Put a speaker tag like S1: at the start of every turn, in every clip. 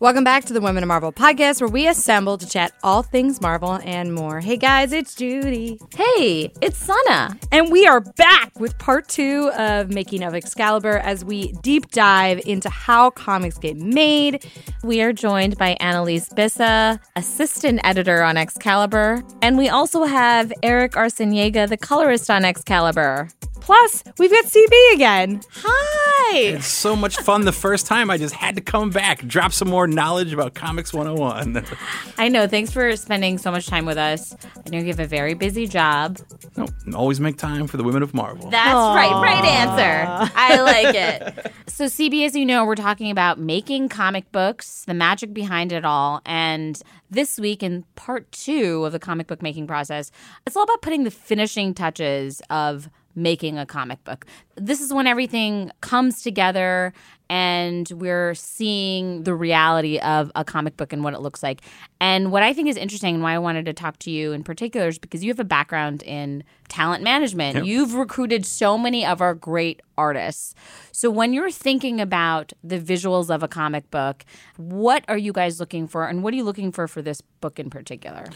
S1: Welcome back to the Women of Marvel podcast, where we assemble to chat all things Marvel and more. Hey guys, it's Judy.
S2: Hey, it's Sana.
S1: And we are back with part two of Making of Excalibur as we deep dive into how comics get made.
S2: We are joined by Annalise Bissa, assistant editor on Excalibur. And we also have Erick Arciniega, the colorist on Excalibur.
S1: Plus, we've got CB again.
S2: Hi.
S3: It's so much fun the first time. I just had to come back, drop some more knowledge about Comics 101.
S2: I know. Thanks for spending so much time with us. I know you have a very busy job.
S3: no, always make time for the women of Marvel.
S2: That's right. Right answer. I like it. So, CB, as you know, we're talking about making comic books, the magic behind it all. And this week, in part two of the comic book making process, it's all about putting the finishing touches of making a comic book. This is when everything comes together and we're seeing the reality of a comic book and what it looks like. And what I think is interesting and why I wanted to talk to you in particular is because you have a background in talent management.
S3: Yep.
S2: You've recruited so many of our great artists. So when you're thinking about the visuals of a comic book, what are you guys looking for and what are you looking for for this book in particular?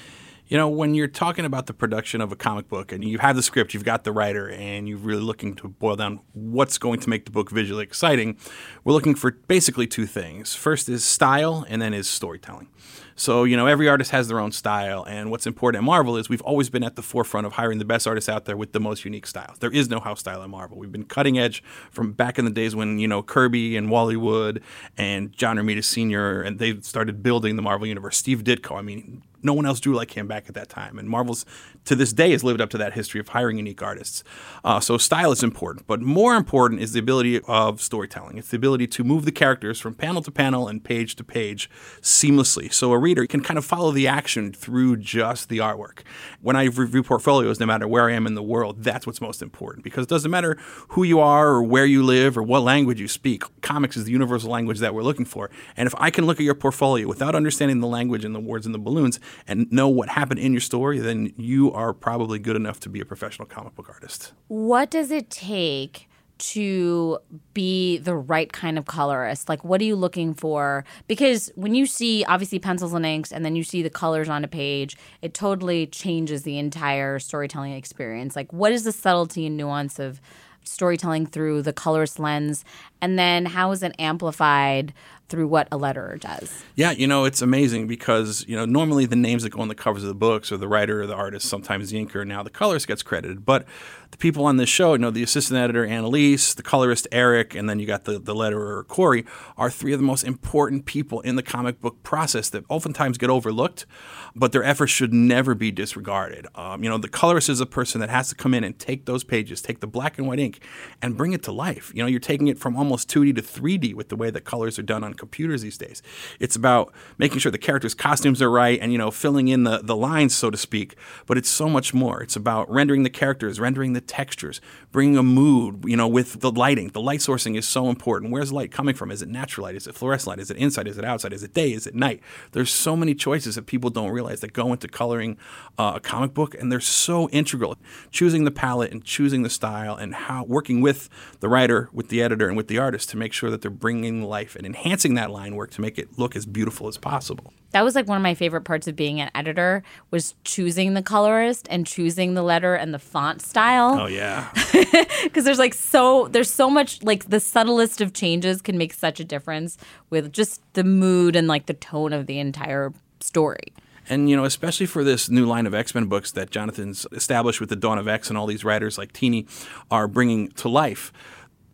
S3: You know, when you're talking about the production of a comic book and you have the script, you've got the writer, and you're really looking to boil down what's going to make the book visually exciting, we're looking for basically two things. First is style, and then is storytelling. So, you know, every artist has their own style, and what's important at Marvel is we've always been at the forefront of hiring the best artists out there with the most unique styles. There is no house style at Marvel. We've been cutting edge from back in the days when, you know, Kirby and Wally Wood and John Romita Sr. and they started building the Marvel Universe. Steve Ditko, I mean, no one else drew like him back at that time. And Marvel's to this day has lived up to that history of hiring unique artists. Uh, so style is important, but more important is the ability of storytelling. It's the ability to move the characters from panel to panel and page to page seamlessly. So a reader can kind of follow the action through just the artwork. When I review portfolios, no matter where I am in the world, that's what's most important because it doesn't matter who you are or where you live or what language you speak. Comics is the universal language that we're looking for. And if I can look at your portfolio without understanding the language and the words and the balloons and know what happened in your story, then you are probably good enough to be a professional comic book artist.
S2: What does it take to be the right kind of colorist? Like, what are you looking for? Because when you see obviously pencils and inks and then you see the colors on a page, it totally changes the entire storytelling experience. Like, what is the subtlety and nuance of storytelling through the colorist lens? And then how is it amplified through what a letterer does?
S3: Yeah, you know, it's amazing because, you know, normally the names that go on the covers of the books or the writer or the artist, sometimes the inker, now the colorist gets credited. But the people on this show, you know, the assistant editor Annalise, the colorist Erick, and then you got the, the letterer Cory, are three of the most important people in the comic book process that oftentimes get overlooked, but their efforts should never be disregarded. Um, you know, the colorist is a person that has to come in and take those pages, take the black and white ink, and bring it to life. You know, you're taking it from almost 2D to 3D with the way that colors are done on computers these days. It's about making sure the characters' costumes are right and, you know, filling in the, the lines, so to speak. But it's so much more. It's about rendering the characters, rendering the textures, bringing a mood, you know, with the lighting. The light sourcing is so important. Where's light coming from? Is it natural light? Is it fluorescent light? Is it inside? Is it outside? Is it day? Is it night? There's so many choices that people don't realize that go into coloring uh, a comic book, and they're so integral. Choosing the palette and choosing the style and how working with the writer, with the editor, and with the artist to make sure that they're bringing life and enhancing that line work to make it look as beautiful as possible.
S2: That was like one of my favorite parts of being an editor was choosing the colorist and choosing the letter and the font style.
S3: Oh yeah.
S2: because there's like so there's so much like the subtlest of changes can make such a difference with just the mood and like the tone of the entire story.
S3: And you know, especially for this new line of X Men books that Jonathan's established with the Dawn of X and all these writers like Tini are bringing to life.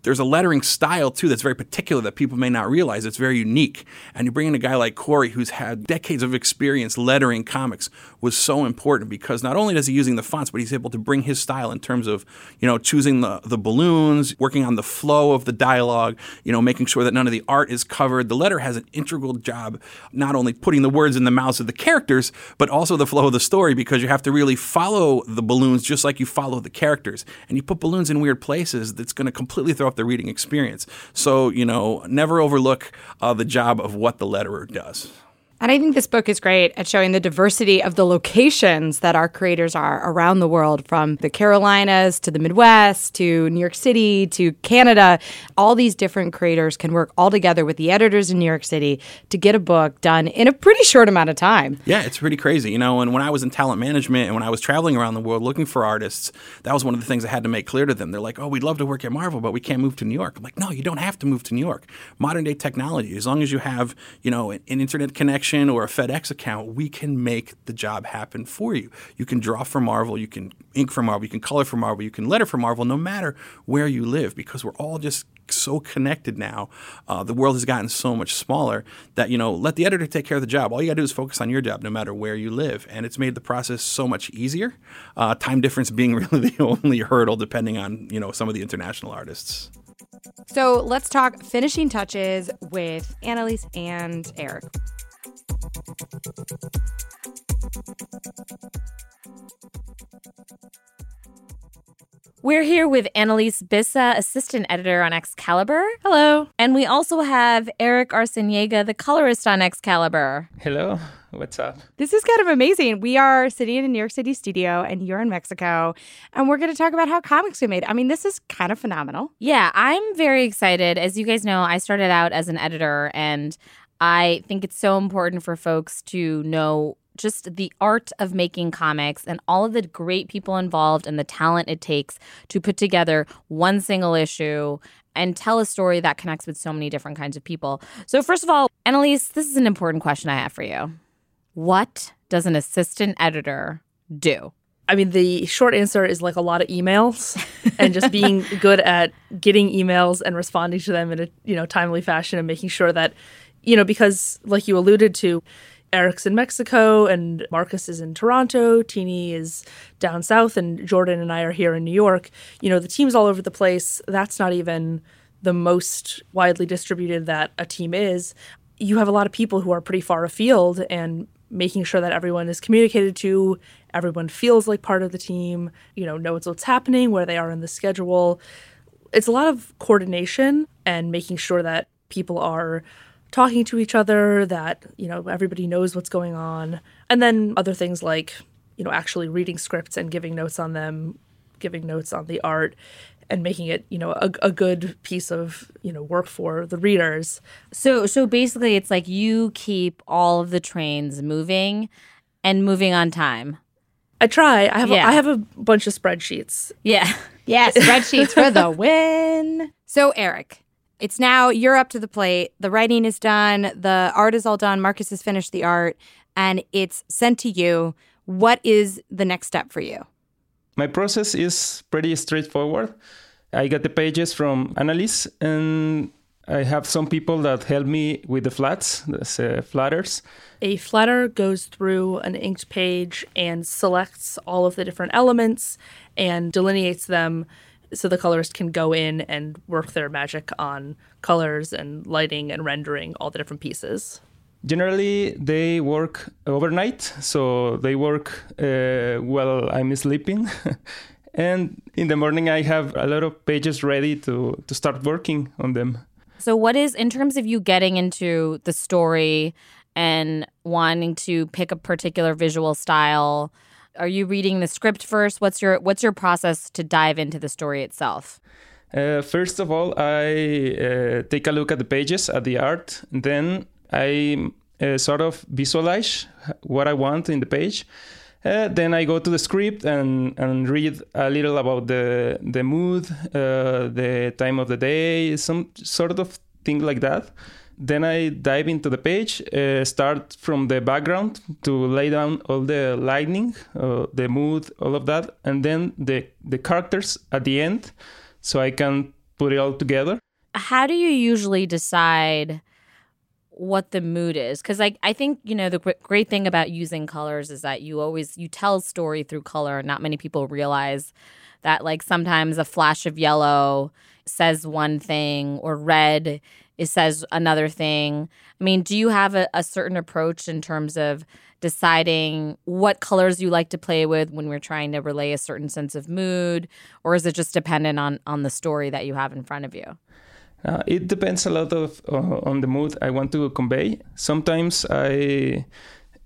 S3: There's a lettering style too that's very particular that people may not realize. It's very unique. And you bring in a guy like Cory, who's had decades of experience lettering comics, was so important because not only does he using the fonts, but he's able to bring his style in terms of you know choosing the the balloons, working on the flow of the dialogue, you know, making sure that none of the art is covered. The letter has an integral job, not only putting the words in the mouths of the characters, but also the flow of the story because you have to really follow the balloons just like you follow the characters. And you put balloons in weird places, that's going to completely throw the reading experience. So you know, never overlook uh, the job of what the letterer does.
S1: And I think this book is great at showing the diversity of the locations that our creators are around the world, from the Carolinas to the Midwest to New York City to Canada. All these different creators can work all together with the editors in New York City to get a book done in a pretty short amount of time.
S3: Yeah, it's pretty crazy. You know, and when I was in talent management and when I was traveling around the world looking for artists, that was one of the things I had to make clear to them. They're like, oh, we'd love to work at Marvel, but we can't move to New York. I'm like, no, you don't have to move to New York. Modern day technology, as long as you have, you know, an, internet connection or a FedEx account, we can make the job happen for you. You can draw for Marvel, you can ink for Marvel, you can color for Marvel, you can letter for Marvel, no matter where you live, because we're all just so connected now. Uh, the world has gotten so much smaller that, you know, let the editor take care of the job. All you got to do is focus on your job no matter where you live. And it's made the process so much easier. Uh, time difference being really the only hurdle, depending on, you know, some of the international artists.
S1: So let's talk finishing touches with Annalise and Erick.
S2: We're here with Annalise Bissa, assistant editor on Excalibur.
S1: Hello.
S2: And we also have Erick Arciniega, the colorist on Excalibur.
S4: Hello. What's up?
S1: This is kind of amazing. We are sitting in a New York City studio and you're in Mexico, and we're going to talk about how comics get made. I mean, this is kind of phenomenal.
S2: Yeah, I'm very excited. As you guys know, I started out as an editor and I think it's so important for folks to know just the art of making comics and all of the great people involved and the talent it takes to put together one single issue and tell a story that connects with so many different kinds of people. So, first of all, Annalise, this is an important question I have for you. What does an assistant editor do?
S5: I mean, the short answer is like a lot of emails and just being good at getting emails and responding to them in a you know timely fashion and making sure that you know, because like you alluded to, Eric's in Mexico and Marcus is in Toronto, Tini is down south, and Jordan and I are here in New York. You know, the team's all over the place. That's not even the most widely distributed that a team is. You have a lot of people who are pretty far afield and making sure that everyone is communicated to, everyone feels like part of the team, you know, knows what's happening, where they are in the schedule. It's a lot of coordination and making sure that people are talking to each other, that, you know, everybody knows what's going on. And then other things like, you know, actually reading scripts and giving notes on them, giving notes on the art and making it, you know, a, a good piece of, you know, work for the readers.
S2: So so basically it's like you keep all of the trains moving and moving on time.
S5: I try. I have yeah. a, I have a bunch of spreadsheets.
S2: Yeah.
S1: Yeah, spreadsheets for the win. So Erick, it's now you're up to the plate. The writing is done. The art is all done. Marcus has finished the art and it's sent to you. What is the next step for you?
S4: My process is pretty straightforward. I get the pages from Annalise and I have some people that help me with the flats, the uh, flatters.
S5: A flatter goes through an inked page and selects all of the different elements and delineates them so the colorist can go in and work their magic on colors and lighting and rendering all the different pieces.
S4: Generally, they work overnight, so they work uh, while I'm sleeping. and in the morning, I have a lot of pages ready to, to start working on them.
S2: So, what is, in terms of you getting into the story and wanting to pick a particular visual style, are you reading the script first? What's your what's your process to dive into the story itself?
S4: Uh, first of all, I uh, take a look at the pages, at the art. Then I uh, sort of visualize what I want in the page. Uh, then I go to the script and, and read a little about the the mood, uh, the time of the day, some sort of thing like that. Then I dive into the page, uh, start from the background to lay down all the lighting, uh, the mood, all of that, and then the the characters at the end, so I can put it all together.
S2: How do you usually decide? what the mood is because like i think you know the great thing about using colors is that you always you tell story through color not many people realize that like sometimes a flash of yellow says one thing or red it says another thing. I mean, do you have a, a certain approach in terms of deciding what colors you like to play with when we're trying to relay a certain sense of mood, or is it just dependent on on the story that you have in front of you?
S4: Uh, it depends a lot of uh, on the mood I want to convey. Sometimes I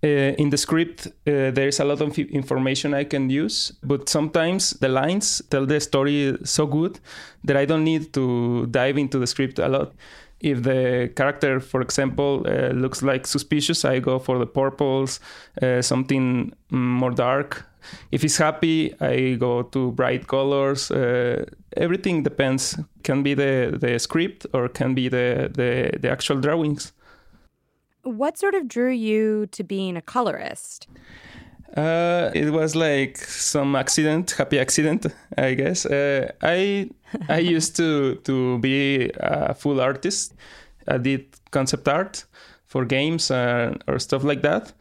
S4: uh, in the script uh, there is a lot of information i can use but sometimes the lines tell the story so good that i don't need to dive into the script a lot if the character for example uh, looks like suspicious i go for the purples uh, something more dark if he's happy i go to bright colors uh, everything depends can be the, the script or can be the, the, the actual drawings
S1: what sort of drew you to being a colorist?
S4: Uh, it was like some accident, happy accident, I guess. Uh, I I used to to be a full artist. I did concept art for games uh, or stuff like that.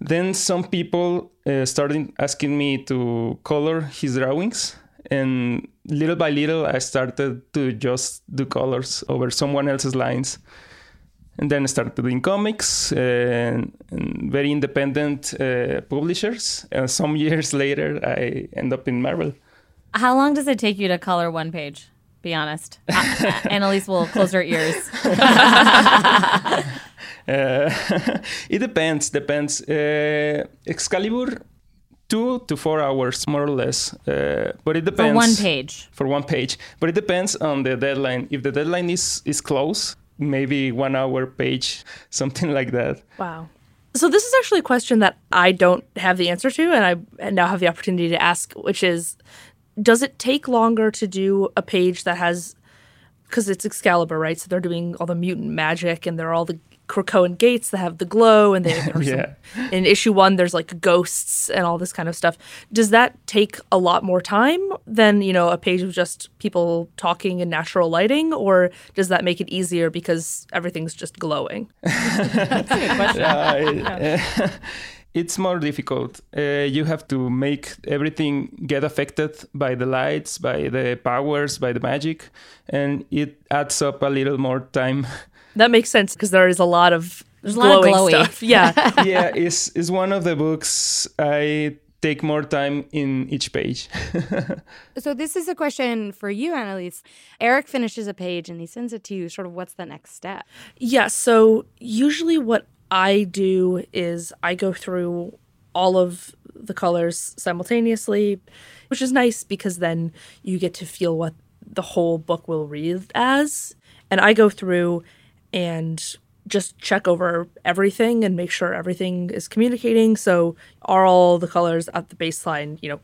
S4: Then some people uh, started asking me to color his drawings, and little by little, I started to just do colors over someone else's lines and then I started doing comics and, and very independent uh, publishers. And some years later, I end up in Marvel.
S2: How long does it take you to color one page? Be honest. uh, Annalise will close her ears.
S4: uh, it depends. Depends. Uh, Excalibur, two to four hours, more or less. Uh, but it depends.
S2: For one page.
S4: For one page. But it depends on the deadline. If the deadline is is close, maybe one hour page, something like that.
S5: Wow. So this is actually a question that I don't have the answer to, and I now have the opportunity to ask, which is, does it take longer to do a page that has, because it's Excalibur, right? So they're doing all the mutant magic, and they're all the Krakoan gates that have the glow, and they yeah. Some, in issue one there's like ghosts and all this kind of stuff. Does that take a lot more time than you know a page of just people talking in natural lighting, or does that make it easier because everything's just glowing?
S2: That's a good question. Uh,
S4: uh, it's more difficult. Uh, you have to make everything get affected by the lights, by the powers, by the magic, and it adds up a little more time.
S5: That makes sense because there is a lot of
S2: There's glowing a lot of
S5: stuff. Yeah.
S4: yeah, it's, it's one of the books I take more time in each page.
S1: so this is a question for you, Annalise. Erick finishes a page and he sends it to you. Sort of what's the next step?
S5: Yeah. So usually what I do is I go through all of the colors simultaneously, which is nice because then you get to feel what the whole book will read as. And I go through and just check over everything and make sure everything is communicating. So are all the colors at the baseline, you know,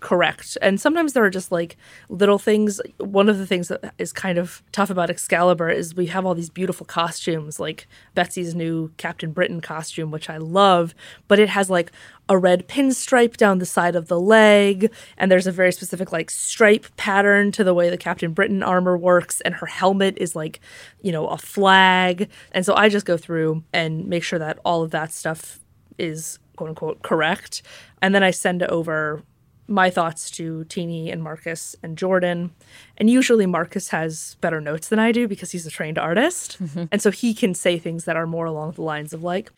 S5: correct. And sometimes there are just like little things. One of the things that is kind of tough about Excalibur is we have all these beautiful costumes, like Betsy's new Captain Britain costume, which I love, but it has like a red pinstripe down the side of the leg, and there's a very specific like stripe pattern to the way the Captain Britain armor works, and her helmet is like, you know, a flag. And so I just go through and make sure that all of that stuff is quote unquote correct. And then I send over my thoughts to Tini and Marcus and Jordan. And usually Marcus has better notes than I do because he's a trained artist. Mm-hmm. And so he can say things that are more along the lines of like,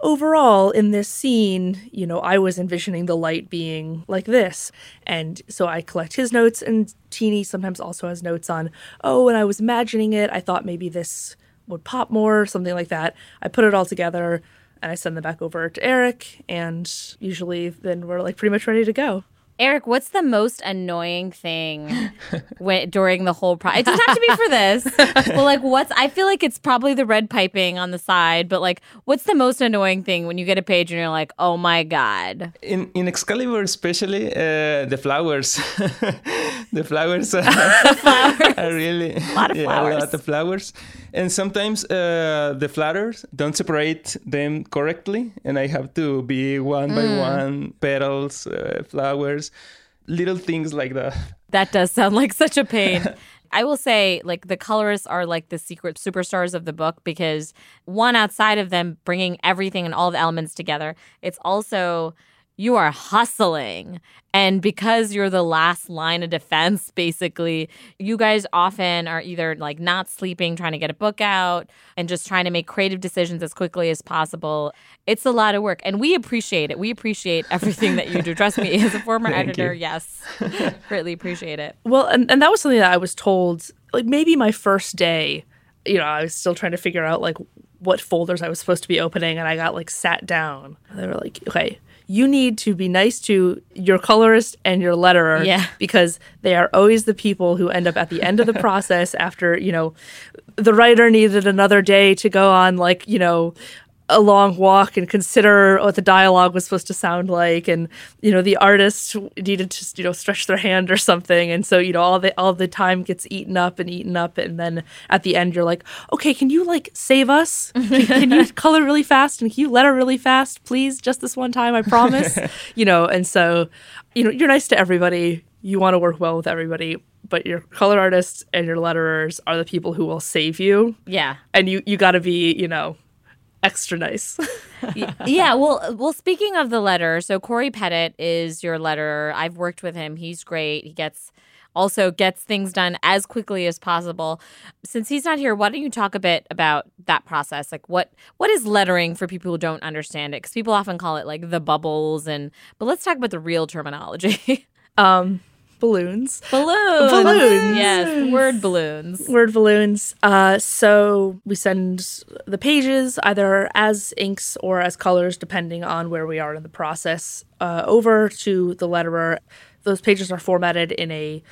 S5: overall in this scene, you know, I was envisioning the light being like this. And so I collect his notes and Tini sometimes also has notes on, oh, when I was imagining it, I thought maybe this would pop more, something like that. I put it all together and I send them back over to Erick, and usually then we're like pretty much ready to go.
S2: Erick, what's the most annoying thing when, during the whole process? It doesn't have to be for this. well, like, what's? I feel like it's probably the red piping on the side. But like, what's the most annoying thing when you get a page and you're like, oh my god?
S4: In in Excalibur, especially uh, the flowers. the flowers, are,
S2: flowers.
S4: are really
S2: a lot of
S4: yeah,
S2: flowers.
S4: A lot of flowers, and sometimes uh, the flowers don't separate them correctly, and I have to be one mm. by one petals, uh, flowers, little things like that.
S2: That does sound like such a pain. I will say, like, the colorists are like the secret superstars of the book because one, outside of them bringing everything and all the elements together, it's also you are hustling. And because you're the last line of defense, basically, you guys often are either like not sleeping, trying to get a book out, and just trying to make creative decisions as quickly as possible. It's a lot of work, and we appreciate it. We appreciate everything that you do. Trust me, as a former editor,
S4: you.
S2: yes, greatly appreciate it.
S5: Well, and, and that was something that I was told like maybe my first day, you know, I was still trying to figure out like what folders I was supposed to be opening, and I got like sat down. They were like, okay. You need to be nice to your colorist and your letterer
S2: Yeah.
S5: because they are always the people who end up at the end of the process after, you know, the writer needed another day to go on like, you know, a long walk and consider what the dialogue was supposed to sound like. And you know the artist needed to you know stretch their hand or something. And so you know all the all the time gets eaten up and eaten up. And then at the end you're like okay can you like save us? Can, can you color really fast? And can you letter really fast please? Just this one time i promise. You know and so you know you're nice to everybody. You want to work well with everybody but your color artists and your letterers are the people who will save you.
S2: Yeah.
S5: and you you got to be you know extra nice
S2: yeah, well, well. Speaking of the letter, so Cory Petit is your letter. I've worked with him. He's great. He gets also gets things done as quickly as possible. Since he's not here, why don't you talk a bit about that process? Like what what is lettering for people who don't understand it? Because people often call it like the bubbles, and but let's talk about the real terminology.
S5: um balloons.
S2: Balloons,
S5: Balloons.
S2: yes, word balloons.
S5: word balloons. Uh so we send the pages either as inks or as colors depending on where we are in the process uh, over to the letterer. Those pages are formatted in a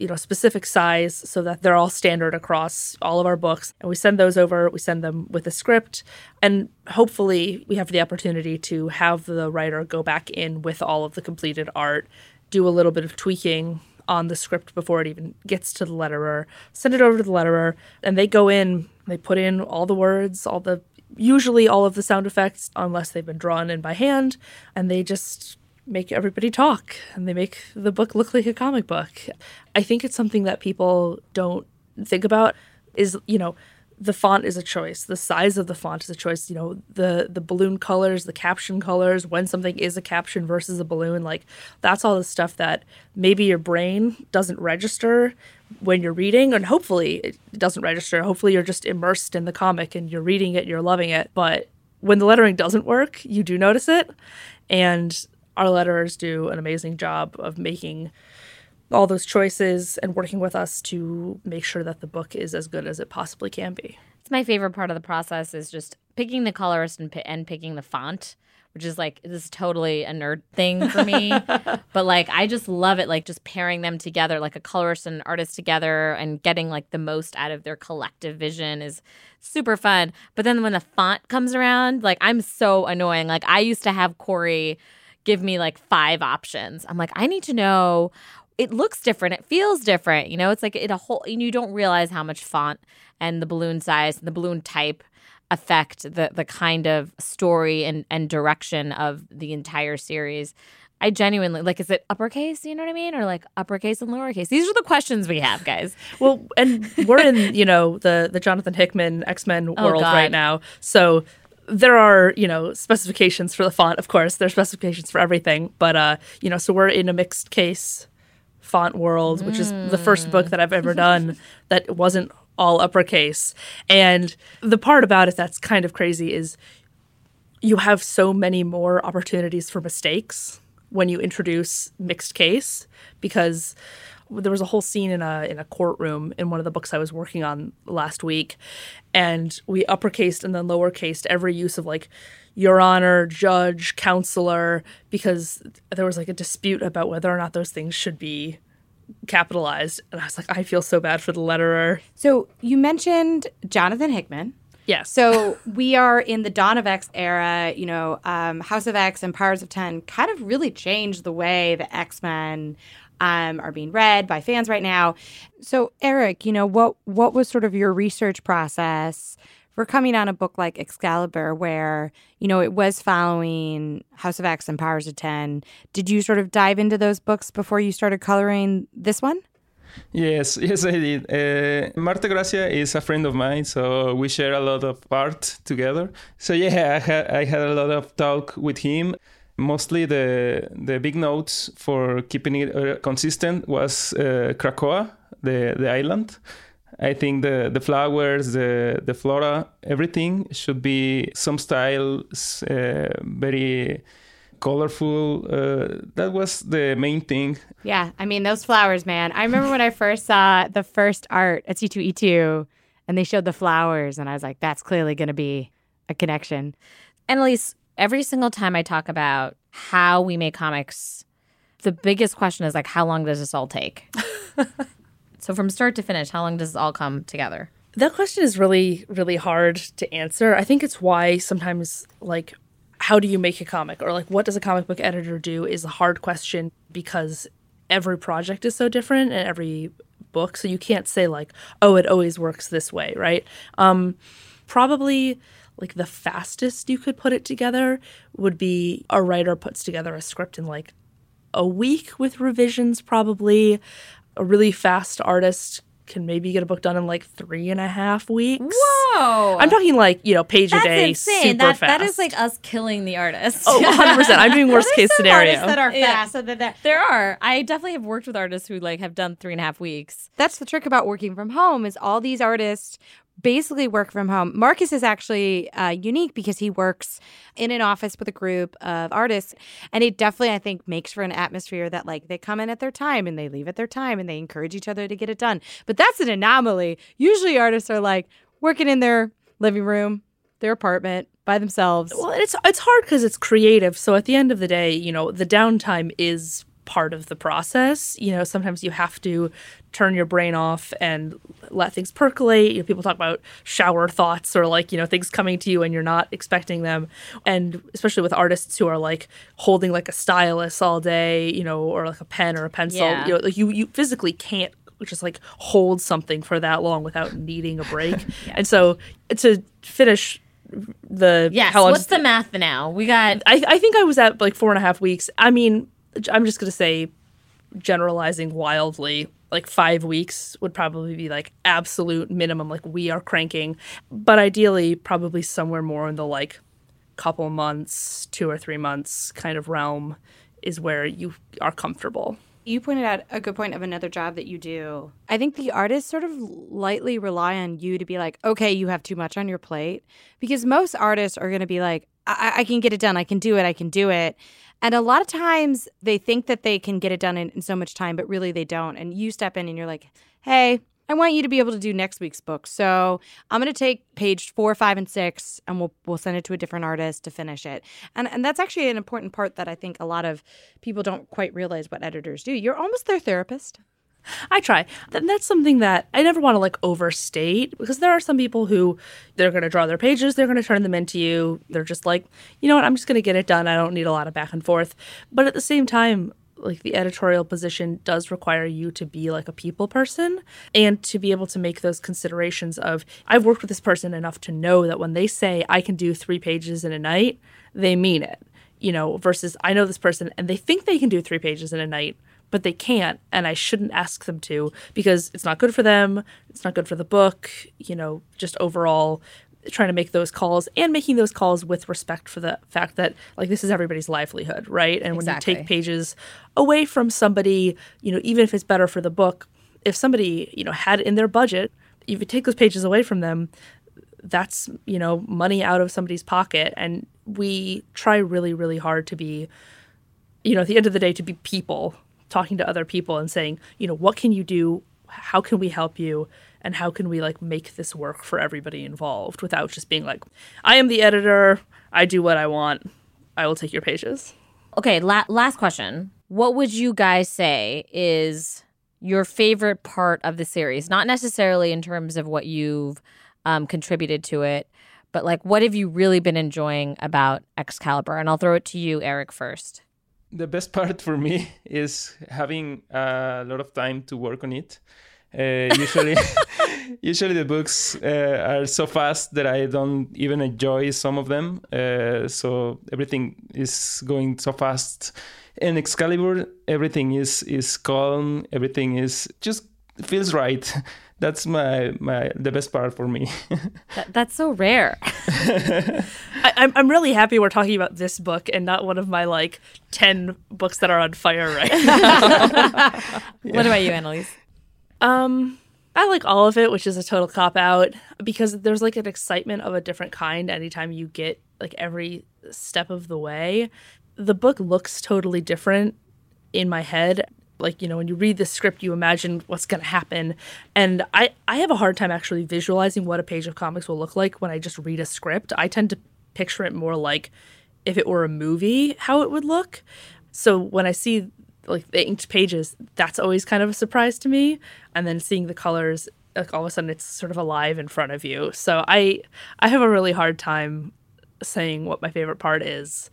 S5: you know specific size so that they're all standard across all of our books. And we send those over we send them with a script and hopefully we have the opportunity to have the writer go back in with all of the completed art do a little bit of tweaking on the script before it even gets to the letterer send it over to the letterer and they go in they put in all the words all the usually all of the sound effects unless they've been drawn in by hand and they just make everybody talk and they make the book look like a comic book. I think it's something that people don't think about is, you know, the font is a choice. The size of the font is a choice. You know, the the balloon colors, the caption colors, when something is a caption versus a balloon, like that's all the stuff that maybe your brain doesn't register when you're reading and hopefully it doesn't register. Hopefully you're just immersed in the comic and you're reading it, you're loving it. But when the lettering doesn't work, you do notice it. And our letterers do an amazing job of making all those choices and working with us to make sure that the book is as good as it possibly can be.
S2: It's my favorite part of the process is just picking the colorist and, pi- and picking the font, which is like this is totally a nerd thing for me. but like I just love it, like just pairing them together, like a colorist and an artist together, and getting like the most out of their collective vision is super fun. But then when the font comes around, like I'm so annoying. Like I used to have Cory give me like five options. I'm like, I need to know it looks different. It feels different. You know, it's like it a whole. And you don't realize how much font and the balloon size and the balloon type affect the the kind of story and and direction of the entire series. I genuinely like. Is it uppercase? You know what I mean, or like uppercase and lowercase? These are the questions we have, guys.
S5: Well, and we're in, you know, the the Jonathan Hickman X-Men
S2: Oh,
S5: world
S2: God.
S5: right now. So there are, you know, specifications for the font, of course. There's specifications for everything, but uh, you know, so we're in a mixed case font world, which is the first book that I've ever done hmm. that wasn't all uppercase. And the part about it that's kind of crazy is you have so many more opportunities for mistakes when you introduce mixed case because there was a whole scene in a in a courtroom in one of the books I was working on last week and we uppercased and then lowercased every use of like your honor judge counselor because there was like a dispute about whether or not those things should be capitalized and I was like I feel so bad for the letterer
S1: So you mentioned Jonathan Hickman.
S5: yes
S1: So we are in the Dawn of X era. You know, um, House of X and Powers of Ten kind of really changed the way the X Men um, are being read by fans right now. So Erick, you know what what was sort of your research process for coming on a book like Excalibur, where you know it was following House of X and Powers of Ten? Did you sort of dive into those books before you started coloring this one?
S4: Yes, yes, I did. Uh, Marte Gracia is a friend of mine, so we share a lot of art together. So yeah, I had I had a lot of talk with him. Mostly the the big notes for keeping it uh, consistent was uh, Krakoa, the the island. I think the the flowers, the the flora, everything should be some style uh, very colorful. Uh, that was the main thing.
S1: Yeah, I mean those flowers, man. I remember when I first saw the first art at C2E2 and they showed the flowers and I was like that's clearly going to be a connection.
S2: Annalise, every single time I talk about how we make comics, the biggest question is like how long does this all take? so from start to finish, how long does this all come together?
S5: That question is really, really hard to answer. I think it's why sometimes, like, how do you make a comic or like what does a comic book editor do is a hard question because every project is so different and every book. So you can't say, like, oh, it always works this way, right? Um, probably like the fastest you could put it together would be a writer puts together a script in like a week with revisions, probably. A really fast artist can maybe get a book done in like three and a half weeks.
S2: Whoa.
S5: I'm talking like, you know, page
S2: That's
S5: a day,
S2: insane.
S5: super
S2: That,
S5: fast.
S2: that is like us killing the artist.
S5: Oh, 100%. I'm doing worst case scenario.
S1: Artists that are
S2: Yeah.
S1: fast so that, that
S2: There are. I definitely have worked with artists who like have done three and a half weeks.
S1: that's the trick about working from home is all these artists basically work from home. Marcus is actually uh, unique because he works in an office with a group of artists. And it definitely i think makes for an atmosphere that like they come in at their time and they leave at their time and they encourage each other to get it done. But that's an anomaly. Usually artists are like working in their living room their apartment by themselves.
S5: Well, it's it's hard because it's creative. So at the end of the day, you know, the downtime is part of the process. You know, sometimes you have to turn your brain off and let things percolate. You know, people talk about shower thoughts or like, you know, things coming to you and you're not expecting them. And especially with artists who are like holding like a stylus all day, you know, or like a pen or a pencil,
S2: Yeah.
S5: you know, like you you physically can't just like hold something for that long without needing a break. And so to finish the
S2: Yes.
S5: how long
S2: What's the math now? We got
S5: I, I think I was at like four and a half weeks. I mean, I'm just gonna say, generalizing wildly, like five weeks would probably be like absolute minimum. Like we are cranking, but ideally, probably somewhere more in the like couple months, two or three months kind of realm is where you are comfortable.
S1: You pointed out a good point of another job that you do. I think the artists sort of lightly rely on you to be like, okay, you have too much on your plate. Because most artists are going to be like, I-, I can get it done. I can do it. I can do it. And a lot of times they think that they can get it done in, in so much time, but really they don't. And you step in and you're like, hey, I want you to be able to do next week's book. So I'm going to take page four, five, and six, and we'll we'll send it to a different artist to finish it. And and that's actually an important part that I think a lot of people don't quite realize what editors do. You're almost their therapist.
S5: I try. And that's something that I never want to like overstate because there are some people who they're going to draw their pages, they're going to turn them into you. They're just like, you know what, I'm just going to get it done. I don't need a lot of back and forth. But at the same time, like the editorial position does require you to be like a people person and to be able to make those considerations of I've worked with this person enough to know that when they say I can do 3 pages in a night, they mean it. You know, versus I know this person and they think they can do 3 pages in a night, but they can't and I shouldn't ask them to because it's not good for them, it's not good for the book, you know, just overall trying to make those calls and making those calls with respect for the fact that like this is everybody's livelihood, right? And when
S2: Exactly.
S5: you take pages away from somebody, you know, even if it's better for the book, if somebody, you know, had it in their budget, if you take those pages away from them, that's, you know, money out of somebody's pocket and we try really really hard to be you know, at the end of the day, to be people, talking to other people and saying, you know, what can you do? How can we help you? And how can we like make this work for everybody involved without just being like, I am the editor. I do what I want. I will take your pages.
S2: Okay, la- last question. What would you guys say is your favorite part of the series? Not necessarily in terms of what you've um, contributed to it, but like what have you really been enjoying about Excalibur? And I'll throw it to you, Erick, first.
S4: The best part for me is having a lot of time to work on it. Uh, usually, usually the books uh, are so fast that I don't even enjoy some of them. Uh, so everything is going so fast. In Excalibur, everything is is calm. Everything is just feels right. That's my my the best part for me.
S2: That, that's so rare.
S5: I, I'm, I'm really happy we're talking about this book and not one of my like 10 books that are on fire right now.
S2: What about you, Annalise?
S5: Um, I like all of it, which is a total cop out because there's like an excitement of a different kind anytime you get like every step of the way. the book looks totally different in my head. Like, you know, when you read the script, you imagine what's going to happen. And I, I have a hard time actually visualizing what a page of comics will look like when I just read a script. I tend to picture it more like if it were a movie, how it would look. So when I see like the inked pages, that's always kind of a surprise to me. And then seeing the colors, like all of a sudden it's sort of alive in front of you. So I I have a really hard time saying what my favorite part is.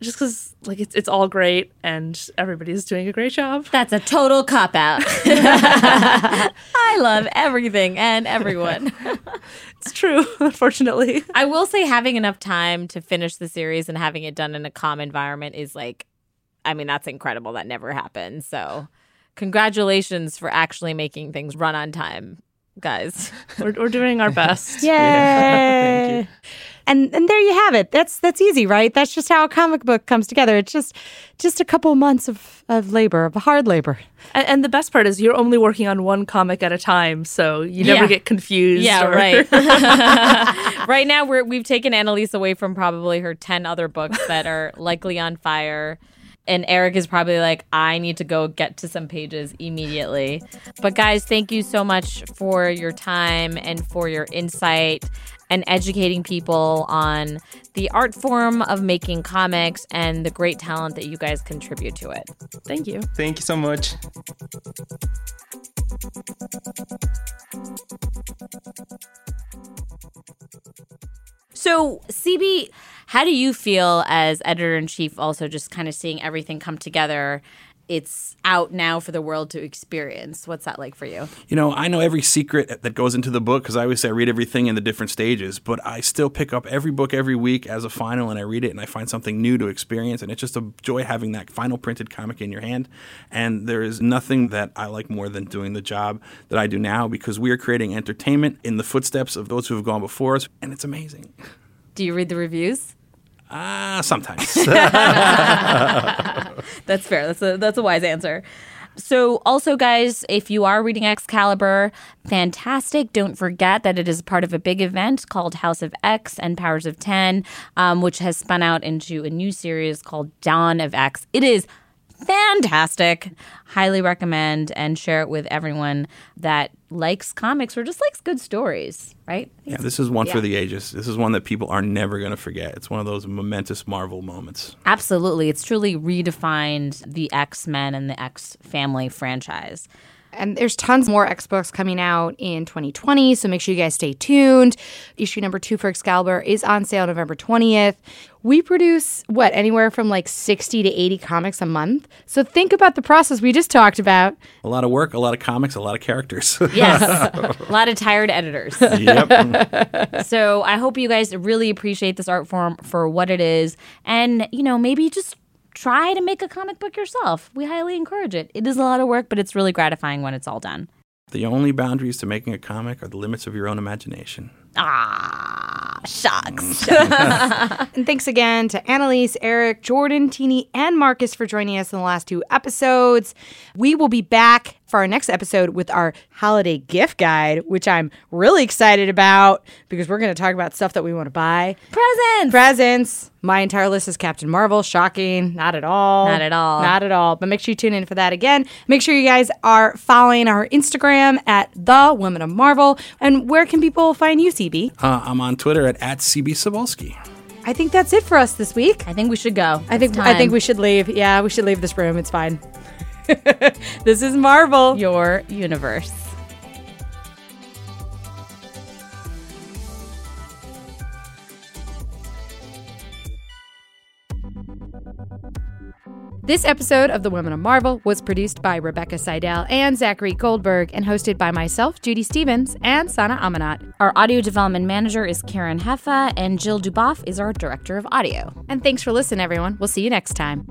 S5: Just because like it's it's all great and everybody's doing a great job.
S2: That's a total cop out. I love everything and everyone.
S5: It's true, unfortunately.
S2: I will say having enough time to finish the series and having it done in a calm environment is like I mean that's incredible. That never happens. So congratulations for actually making things run on time, guys.
S5: We're we're doing our best.
S1: Yay!
S4: Thank you.
S1: And and there you have it. That's that's easy, right? That's just how a comic book comes together. It's just just a couple months of, of labor, of hard labor.
S5: And, and the best part is you're only working on one comic at a time, so you never
S2: Yeah.
S5: get confused.
S2: Yeah,
S5: or-
S2: right. right now, we're we've taken Annalise away from probably her ten other books that are likely on fire, and Erick is probably like, I need to go get to some pages immediately. But guys, thank you so much for your time and for your insight and educating people on the art form of making comics and the great talent that you guys contribute to it.
S5: Thank you.
S4: Thank you so much.
S2: So, CB, how do you feel as editor in chief, also just kind of seeing everything come together? It's out now for the world to experience. What's that like for you?
S3: You know, I know every secret that goes into the book because I always say I read everything in the different stages, but I still pick up every book every week as a final and I read it and I find something new to experience. And it's just a joy having that final printed comic in your hand. And there is nothing that I like more than doing the job that I do now because we are creating entertainment in the footsteps of those who have gone before us. And it's amazing.
S2: Do you read the reviews?
S3: Ah, sometimes.
S2: That's fair. That's a that's a wise answer. So, also, guys, if you are reading Excalibur, fantastic. Don't forget that it is part of a big event called House of X and Powers of 10, um, which has spun out into a new series called Dawn of X. It is fantastic. Highly recommend and share it with everyone that likes comics or just likes good stories, right?
S3: yeah, this is one
S2: Yeah.
S3: for the ages. This is one that people are never going to forget. It's one of those momentous Marvel moments.
S2: Absolutely. It's truly redefined the X Men and the X family franchise.
S1: And there's tons more X books coming out in 2020, so make sure you guys stay tuned. Issue number two for Excalibur is on sale November 20th. We produce what, anywhere from like 60 to 80 comics a month. So think about the process we just talked about.
S3: A lot of work, a lot of comics, a lot of characters.
S2: Yes. a lot of tired editors.
S3: yep.
S2: So I hope you guys really appreciate this art form for what it is. And, you know, maybe just try to make a comic book yourself. We highly encourage it. It is a lot of work, but it's really gratifying when it's all done.
S3: The only boundaries to making a comic are the limits of your own imagination.
S2: Ah, shucks.
S1: And thanks again to Annalise, Erick, Jordan, Tini, and Marcus for joining us in the last two episodes. We will be back for our next episode with our holiday gift guide, which I'm really excited about because we're going to talk about stuff that we want to buy.
S2: Presents.
S1: Presents. My entire list is Captain Marvel. Shocking. Not at all.
S2: Not at all.
S1: Not at all. But make sure you tune in for that again. Make sure you guys are following our Instagram at The Women of Marvel. And where can people find you, CB?
S3: Uh, I'm on Twitter at, at CB Cebulski.
S1: I think that's it for us this week.
S2: I think we should go.
S1: I think I think we should leave. Yeah, we should leave this room. It's fine. this is Marvel.
S2: your universe.
S1: This episode of The Women of Marvel was produced by Rebecca Seidel and Zachary Goldberg and hosted by myself, Judy Stevens, and Sana Amanat.
S2: Our audio development manager is Karen Heffa, and Jill Duboff is our director of audio.
S1: And thanks for listening, everyone. We'll see you next time.